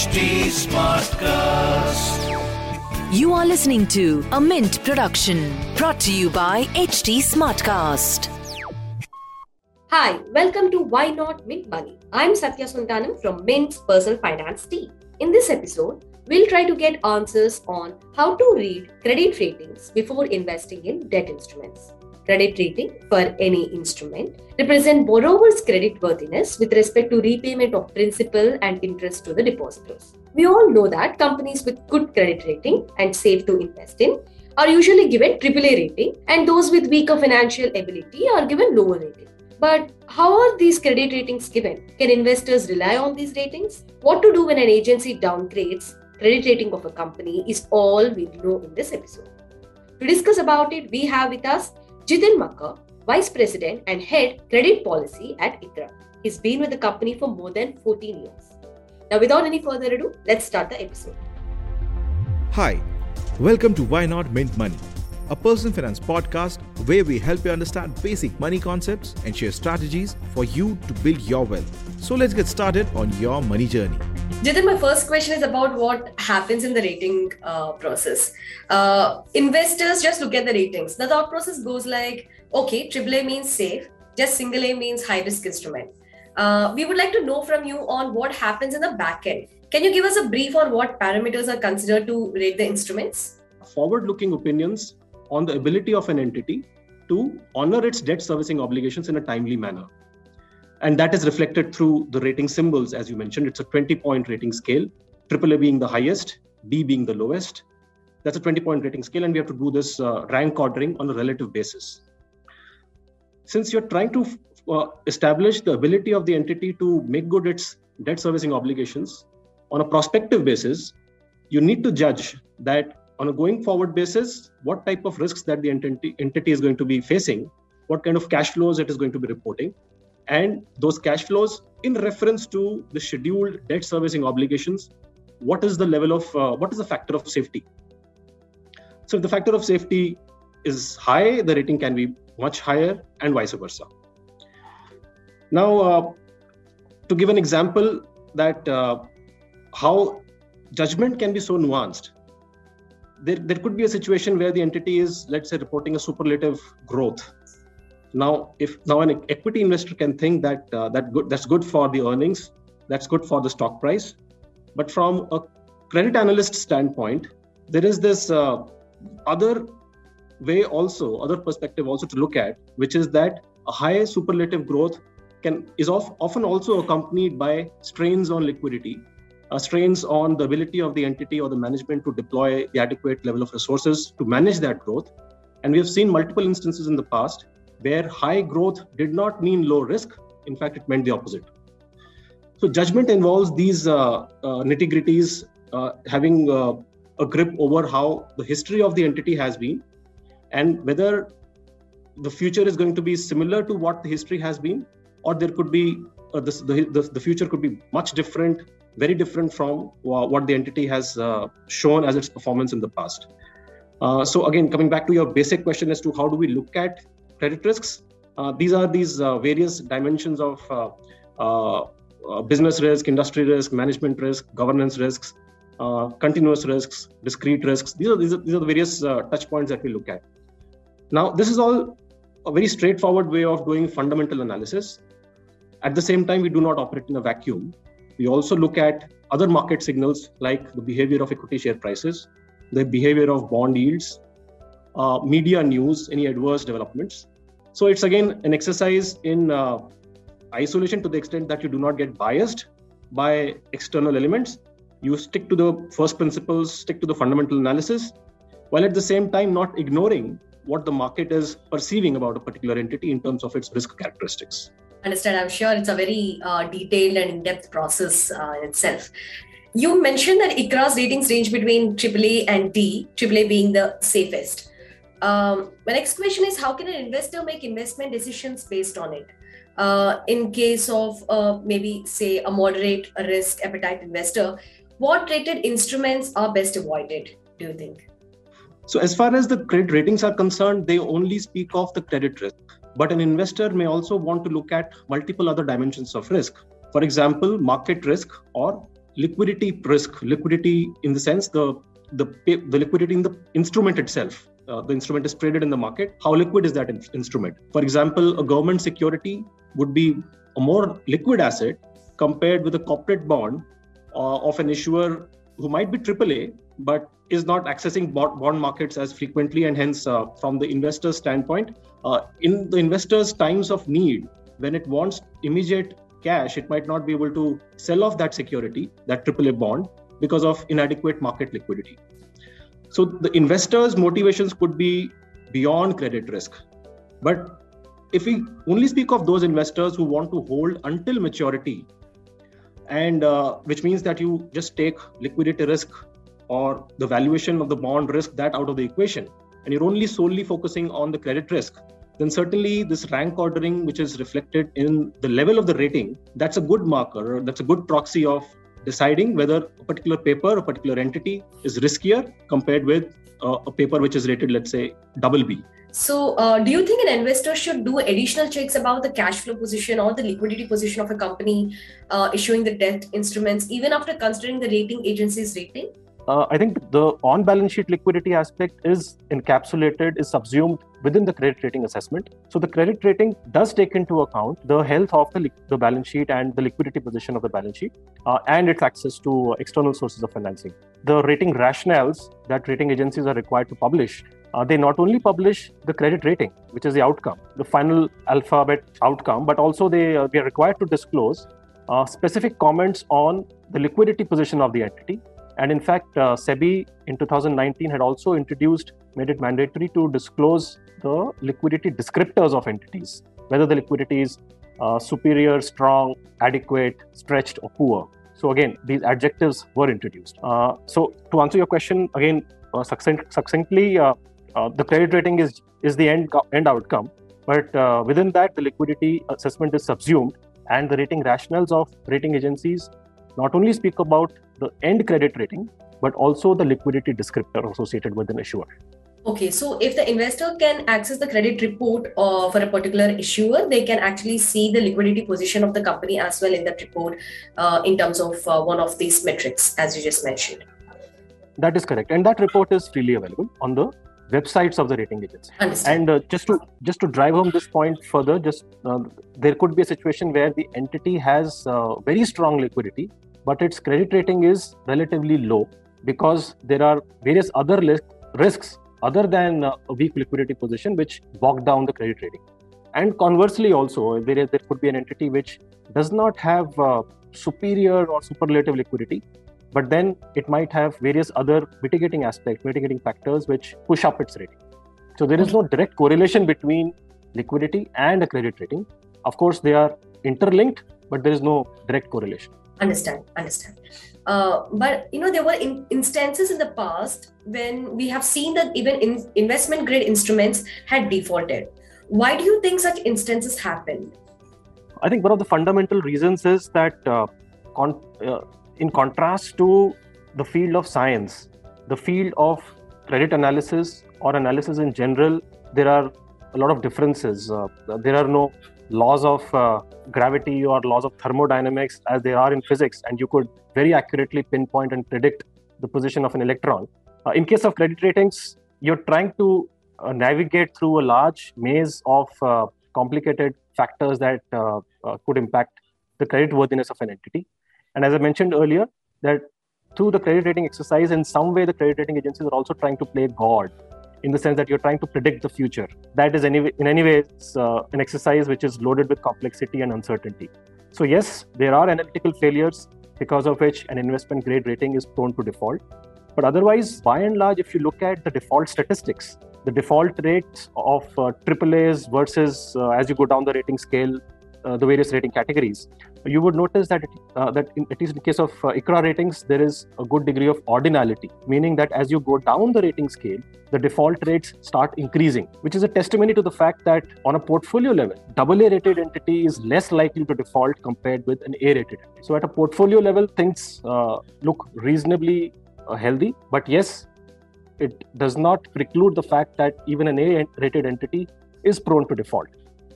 HT Smartcast. You are listening to a Mint production brought to you by HT Smartcast. Hi, welcome to Why Not Mint Money. I'm Satya Sontanam from Mint's personal finance team. In this episode, we'll try to get answers on how to read credit ratings before investing in debt instruments. Credit rating for any instrument represent borrower's credit worthiness with respect to repayment of principal and interest to the depositors. We all know that companies with good credit rating and safe to invest in are usually given AAA rating and those with weaker financial ability are given lower rating. But how are these credit ratings given? Can investors rely on these ratings? What to do when an agency downgrades credit rating of a company is all we'll know in this episode. To discuss about it, we have with us Jitin Makkar, Vice President and Head Credit Policy at ICRA. He's been with the company for more than 14 years. Now, without any further ado, let's start the episode. Hi, welcome to Why Not Mint Money, a personal finance podcast where we help you understand basic money concepts and share strategies for you to build your wealth. So let's get started on your money journey. Jitin, my first question is about what happens in the rating uh, process. Uh, investors just look at the ratings. The thought process goes like, okay, AAA means safe, just single A means high risk instrument. Uh, we would like to know from you on what happens in the back end. Can you give us a brief on what parameters are considered to rate the instruments? Forward looking opinions on the ability of an entity to honor its debt servicing obligations in a timely manner. And that is reflected through the rating symbols, as you mentioned. It's a 20 point rating scale, AAA being the highest, B being the lowest. That's a 20 point rating scale, and we have to do this uh, rank ordering on a relative basis. Since you're trying to uh, establish the ability of the entity to make good its debt servicing obligations on a prospective basis, you need to judge that on a going forward basis, what type of risks that the entity, entity is going to be facing, what kind of cash flows it is going to be reporting, and those cash flows in reference to the scheduled debt servicing obligations, what is the level of, uh, what is the factor of safety? So if the factor of safety is high, the rating can be much higher and vice versa. Now, uh, to give an example that uh, how judgment can be so nuanced, there, there could be a situation where the entity is, let's say, reporting a superlative growth. Now, if now an equity investor can think that uh, that good, that's good for the earnings, that's good for the stock price, but from a credit analyst standpoint, there is this uh, other way also, other perspective also to look at, which is that a high superlative growth can is of, often also accompanied by strains on liquidity, uh, strains on the ability of the entity or the management to deploy the adequate level of resources to manage that growth. And we have seen multiple instances in the past where high growth did not mean low risk. In fact, it meant the opposite. So judgment involves these uh, uh, nitty gritties, uh, having uh, a grip over how the history of the entity has been, and whether the future is going to be similar to what the history has been, or there could be uh, this, the, the, the future could be much different, very different from uh, what the entity has uh, shown as its performance in the past. So again, coming back to your basic question as to how do we look at credit risks, uh, these are these uh, various dimensions of business risk, industry risk, management risk, governance risks, continuous risks, discrete risks. These are these are, these are the various touch points that we look at. Now, this is all a very straightforward way of doing fundamental analysis. At the same time, we do not operate in a vacuum. We also look at other market signals like the behavior of equity share prices, the behavior of bond yields, uh, media news, any adverse developments. So it's again an exercise in uh, isolation to the extent that you do not get biased by external elements. You stick to the first principles, stick to the fundamental analysis, while at the same time not ignoring what the market is perceiving about a particular entity in terms of its risk characteristics. Understand. I'm sure it's a very uh, detailed and in-depth process uh, itself. You mentioned that ICRA's ratings range between AAA and D, AAA being the safest. Um, my next question is how can an investor make investment decisions based on it? Uh, in case of uh, maybe, say, a moderate risk appetite investor, what rated instruments are best avoided, do you think? So, as far as the credit ratings are concerned, they only speak of the credit risk. But an investor may also want to look at multiple other dimensions of risk. For example, market risk or liquidity risk, liquidity in the sense the the the liquidity in the instrument itself. Uh, the instrument is traded in the market. How liquid is that in- instrument? For example, a government security would be a more liquid asset compared with a corporate bond uh, of an issuer who might be AAA but is not accessing bond markets as frequently and hence uh, from the investor's standpoint uh, in the investor's times of need when it wants immediate cash it might not be able to sell off that security that aaa bond because of inadequate market liquidity so the investors motivations could be beyond credit risk. But if we only speak of those investors who want to hold until maturity and uh, which means that you just take liquidity risk or the valuation of the bond risk that out of the equation and you're only solely focusing on the credit risk then certainly this rank ordering which is reflected in the level of the rating that's a good marker that's a good proxy of deciding whether a particular paper a particular entity is riskier compared with uh, a paper which is rated let's say double b so, uh, do you think an investor should do additional checks about the cash flow position or the liquidity position of a company uh, issuing the debt instruments, even after considering the rating agency's rating? Uh, I think the on balance sheet liquidity aspect is encapsulated, is subsumed within the credit rating assessment. So the credit rating does take into account the health of the, the balance sheet and the liquidity position of the balance sheet uh, and its access to external sources of financing. The rating rationales that rating agencies are required to publish uh, they not only publish the credit rating, which is the outcome, the final alphabet outcome, but also they, uh, they are required to disclose uh, specific comments on the liquidity position of the entity. And in fact, uh, SEBI in 2019 had also introduced, made it mandatory to disclose the liquidity descriptors of entities, whether the liquidity is uh, superior, strong, adequate, stretched, or poor. So again, these adjectives were introduced. Uh, so to answer your question, again, succinct, succinctly, uh, the credit rating is is the end end outcome, but uh, within that, the liquidity assessment is subsumed, and the rating rationales of rating agencies not only speak about the end credit rating, but also the liquidity descriptor associated with an issuer. Okay, so if the investor can access the credit report uh, for a particular issuer, they can actually see the liquidity position of the company as well in that report uh, in terms of uh, one of these metrics, as you just mentioned. That is correct. And that report is freely available on the websites of the rating. Understand. And uh, just to just to drive home this point further, just uh, there could be a situation where the entity has uh, very strong liquidity, but its credit rating is relatively low because there are various other risks other than uh, a weak liquidity position which bog down the credit rating. And conversely, also there, there could be an entity which does not have uh, superior or superlative liquidity, but then it might have various other mitigating aspects, mitigating factors which push up its rating. So there is no direct correlation between liquidity and a credit rating. Of course, they are interlinked, but there is no direct correlation. Understand, understand. Uh, but you know there were in instances in the past when we have seen that even in investment grade instruments had defaulted. Why do you think such instances happen? I think one of the fundamental reasons is that uh, con- uh, in contrast to the field of science, the field of credit analysis or analysis in general, there are a lot of differences. Uh, there are no laws of uh, gravity or laws of thermodynamics as they are in physics, and you could very accurately pinpoint and predict the position of an electron. Uh, in case of credit ratings, you're trying to uh, navigate through a large maze of uh, complicated factors that uh, could impact the credit worthiness of an entity. And as I mentioned earlier, that through the credit rating exercise, in some way, the credit rating agencies are also trying to play God in the sense that you're trying to predict the future. That is, any, in any way, uh, an exercise which is loaded with complexity and uncertainty. So, yes, there are analytical failures because of which an investment grade rating is prone to default. But otherwise, by and large, if you look at the default statistics, the default rates of uh, AAAs versus uh, as you go down the rating scale, uh, the various rating categories, you would notice that it, uh, that in, at least in case of uh, ICRA ratings, there is a good degree of ordinality, meaning that as you go down the rating scale, the default rates start increasing, which is a testimony to the fact that on a portfolio level, AA rated entity is less likely to default compared with an A rated entity. So at a portfolio level, things uh, look reasonably uh, healthy, but yes, it does not preclude the fact that even an A rated entity is prone to default.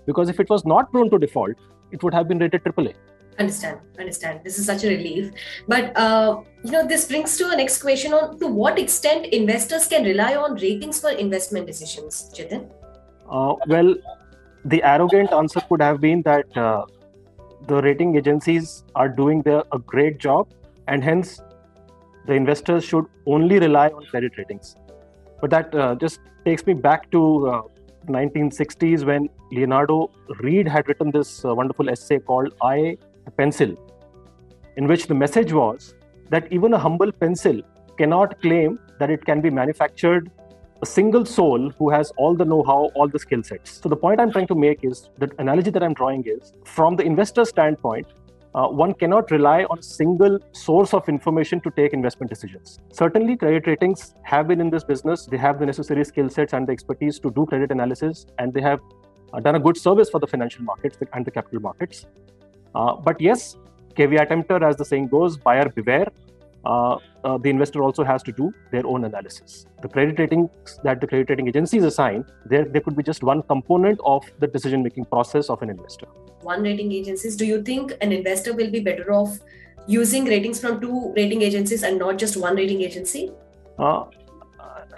Because if it was not prone to default, it would have been rated AAA. Understand understand. This is such a relief. But uh, you know this brings to a next question on to what extent investors can rely on ratings for investment decisions Jitin? Uh, well the arrogant answer could have been that uh, the rating agencies are doing their, a great job and hence the investors should only rely on credit ratings. But that uh, just takes me back to 1960s uh, when Leonard Read had written this uh, wonderful essay called i a pencil, in which the message was that even a humble pencil cannot claim that it can be manufactured a single soul who has all the know-how, all the skill sets. So the point I'm trying to make is the analogy that I'm drawing is from the investor standpoint, uh, one cannot rely on a single source of information to take investment decisions. Certainly, credit ratings have been in this business. They have the necessary skill sets and the expertise to do credit analysis, and they have uh, done a good service for the financial markets and the capital markets. Uh, but yes, caveat emptor, as the saying goes, buyer beware. Uh, uh, the investor also has to do their own analysis. The credit ratings that the credit rating agencies assign, there, there could be just one component of the decision making process of an investor. One rating agencies, do you think an investor will be better off using ratings from two rating agencies and not just one rating agency? Uh,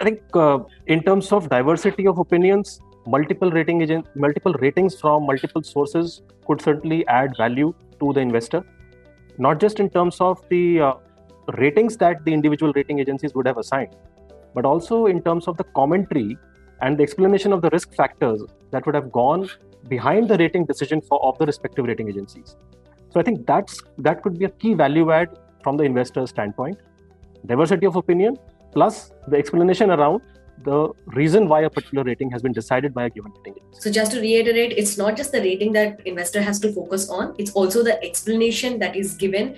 I think, uh, in terms of diversity of opinions, multiple rating agent, multiple ratings from multiple sources could certainly add value to the investor, not just in terms of the uh, ratings that the individual rating agencies would have assigned, but also in terms of the commentary and the explanation of the risk factors that would have gone behind the rating decision for of the respective rating agencies. So I think that's that could be a key value add from the investor's standpoint. Diversity of opinion plus the explanation around the reason why a particular rating has been decided by a given rating agency. So, just to reiterate, it's not just the rating that investor has to focus on; it's also the explanation that is given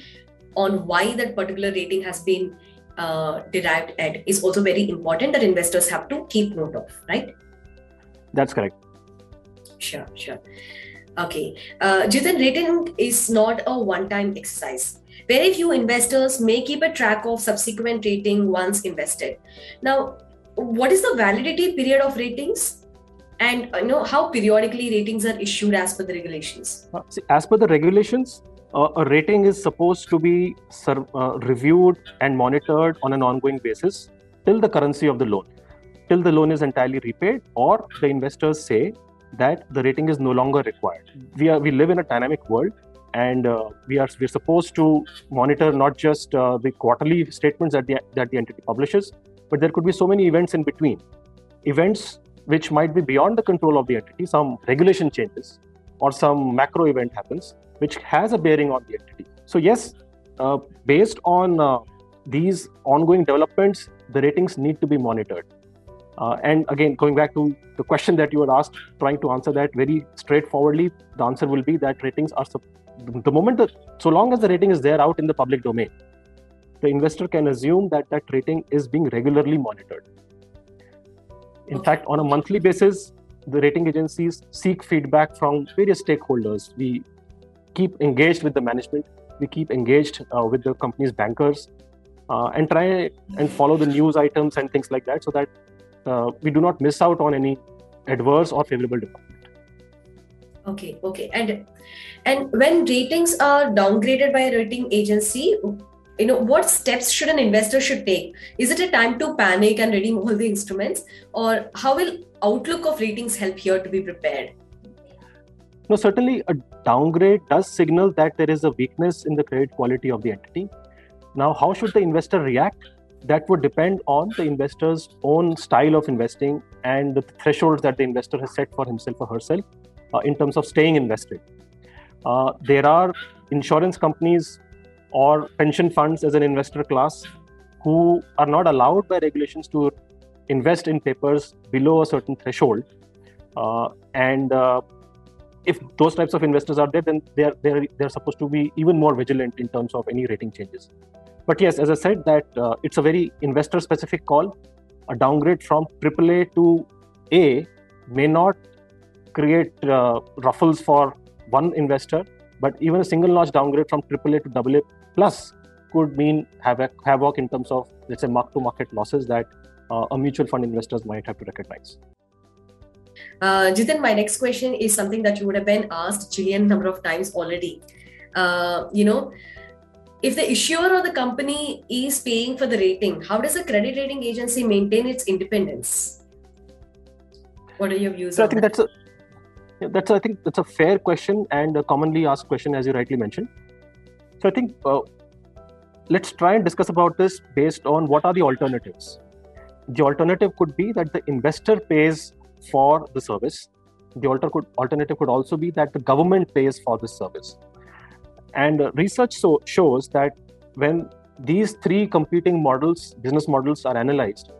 on why that particular rating has been uh, derived at is also very important that investors have to keep note of, right? That's correct. Sure, sure. Okay. Uh, Jitin, rating is not a one time exercise. Very few investors may keep a track of subsequent rating once invested. Now, what is the validity period of ratings? And you know how periodically ratings are issued as per the regulations? Uh, as per the regulations uh, a rating is supposed to be uh, reviewed and monitored on an ongoing basis till the currency of the loan till the loan is entirely repaid or the investors say that the rating is no longer required. We are we live in a dynamic world and uh, we are we're supposed to monitor not just uh, the quarterly statements that the that the entity publishes but there could be so many events in between. Events which might be beyond the control of the entity some regulation changes or some macro event happens which has a bearing on the entity. So yes uh, based on uh, these ongoing developments the ratings need to be monitored. Uh, and again going back to the question that you had asked trying to answer that very straightforwardly the answer will be that ratings are the moment so long as the rating is there out in the public domain the investor can assume that that rating is being regularly monitored. In fact, on a monthly basis, the rating agencies seek feedback from various stakeholders. We keep engaged with the management, we keep engaged uh, with the company's bankers, uh, and try and follow the news items and things like that so that uh, we do not miss out on any adverse or favorable development okay okay and and when ratings are downgraded by a rating agency you know what steps should an investor should take? Is it a time to panic and redeem all the instruments? Or how will outlook of ratings help here to be prepared? No certainly a downgrade does signal that there is a weakness in the credit quality of the entity. Now how should the investor react? That would depend on the investor's own style of investing and the thresholds that the investor has set for himself or herself uh, in terms of staying invested. Uh, there are insurance companies or pension funds as an investor class who are not allowed by regulations to invest in papers below a certain threshold. Uh, and uh, if those types of investors are there, then they're, they're, they're supposed to be even more vigilant in terms of any rating changes. But yes, as I said, that uh, it's a very investor specific call. A downgrade from AAA to A may not create uh, ruffles for one investor, but even a single notch downgrade from AAA to AA plus could mean havoc, havoc in terms of, let's say, mark to market losses that uh, a mutual fund investors might have to recognize. Uh, Jitin, my next question is something that you would have been asked a jillion number of times already. uh, you know, if the issuer or the company is paying for the rating, how does a credit rating agency maintain its independence? What are your views? So I on think that? that's a that's I think that's a fair question and a commonly asked question, as you rightly mentioned. So I think uh, let's try and discuss about this based on what are the alternatives. The alternative could be that the investor pays for the service. The alter could, alternative could also be that the government pays for this service. And uh, research so, shows that when these three competing models, business models, are analyzed,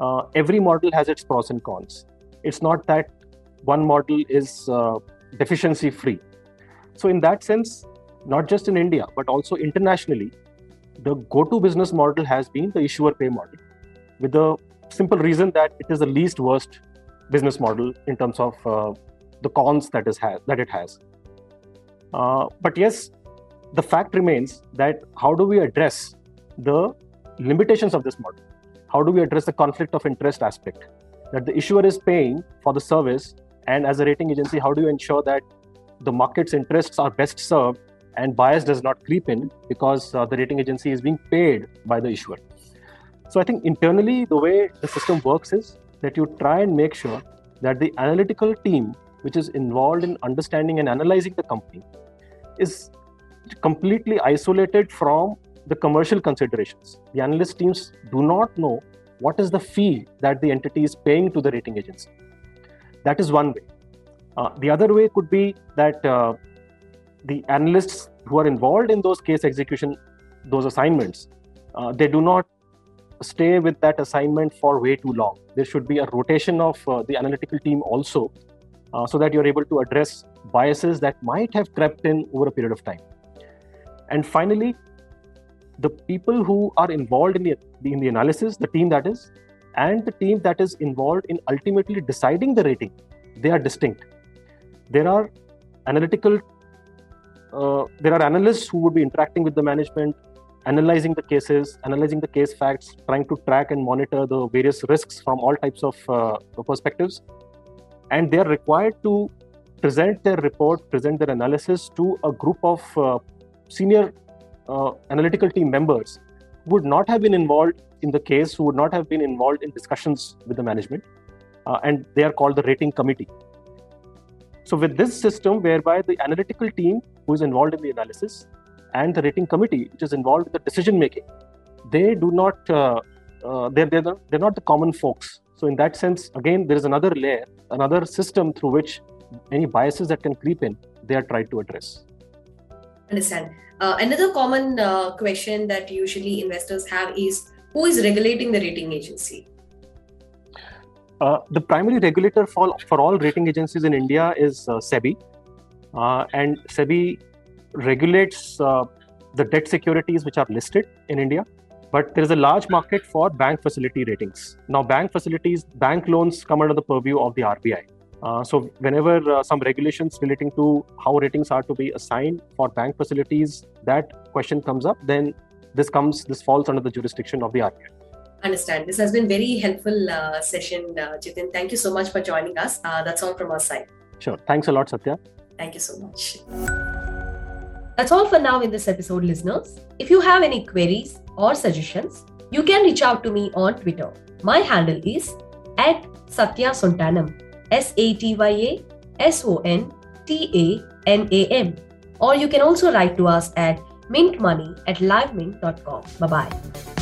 uh, every model has its pros and cons. It's not that one model is uh, deficiency free. So, in that sense, not just in India, but also internationally, the go to business model has been the issuer pay model, with the simple reason that it is the least worst business model in terms of uh, the cons that, is ha- that it has. Uh, but yes, the fact remains that how do we address the limitations of this model? How do we address the conflict of interest aspect? That the issuer is paying for the service, and as a rating agency, how do you ensure that the market's interests are best served and bias does not creep in because uh, the rating agency is being paid by the issuer? So I think internally, the way the system works is that you try and make sure that the analytical team, which is involved in understanding and analyzing the company, is completely isolated from the commercial considerations. The analyst teams do not know what is the fee that the entity is paying to the rating agency. That is one way. Uh, the other way could be that uh, the analysts who are involved in those case execution, those assignments, uh, they do not stay with that assignment for way too long. There should be a rotation of uh, the analytical team also, uh, so that you're able to address biases that might have crept in over a period of time. And finally, the people who are involved in the, in the analysis, the team that is, and the team that is involved in ultimately deciding the rating, they are distinct. There are analytical, uh, there are analysts who would be interacting with the management, analyzing the cases, analyzing the case facts, trying to track and monitor the various risks from all types of uh, perspectives. And they are required to present their report, present their analysis to a group of uh, senior uh, analytical team members who would not have been involved in the case, who would not have been involved in discussions with the management, uh, and they are called the rating committee. So, with this system, whereby the analytical team who is involved in the analysis and the rating committee, which is involved in the decision making, they do not, uh, uh, they're, they're, the, they're not the common folks. So, in that sense, again, there is another layer, another system through which any biases that can creep in, they are tried to address. Understand. Uh, another common uh, question that usually investors have is who is regulating the rating agency? Uh, the primary regulator for, for all rating agencies in India is uh, SEBI. Uh, and SEBI regulates uh, the debt securities which are listed in India. But there is a large market for bank facility ratings. Now, bank facilities, bank loans come under the purview of the RBI. Uh, so, whenever uh, some regulations relating to how ratings are to be assigned for bank facilities, that question comes up, then this comes, this falls under the jurisdiction of the RBI. Understand. This has been very helpful uh, session, uh, Jitin. Thank you so much for joining us. Uh, that's all from our side. Sure. Thanks a lot, Satya. Thank you so much. That's all for now in this episode, listeners. If you have any queries or suggestions, you can reach out to me on Twitter. My handle is at Satya Sontanam. S A T Y A S O N T A N A M. Or you can also write to us at mintmoney at livemint.com. Bye bye.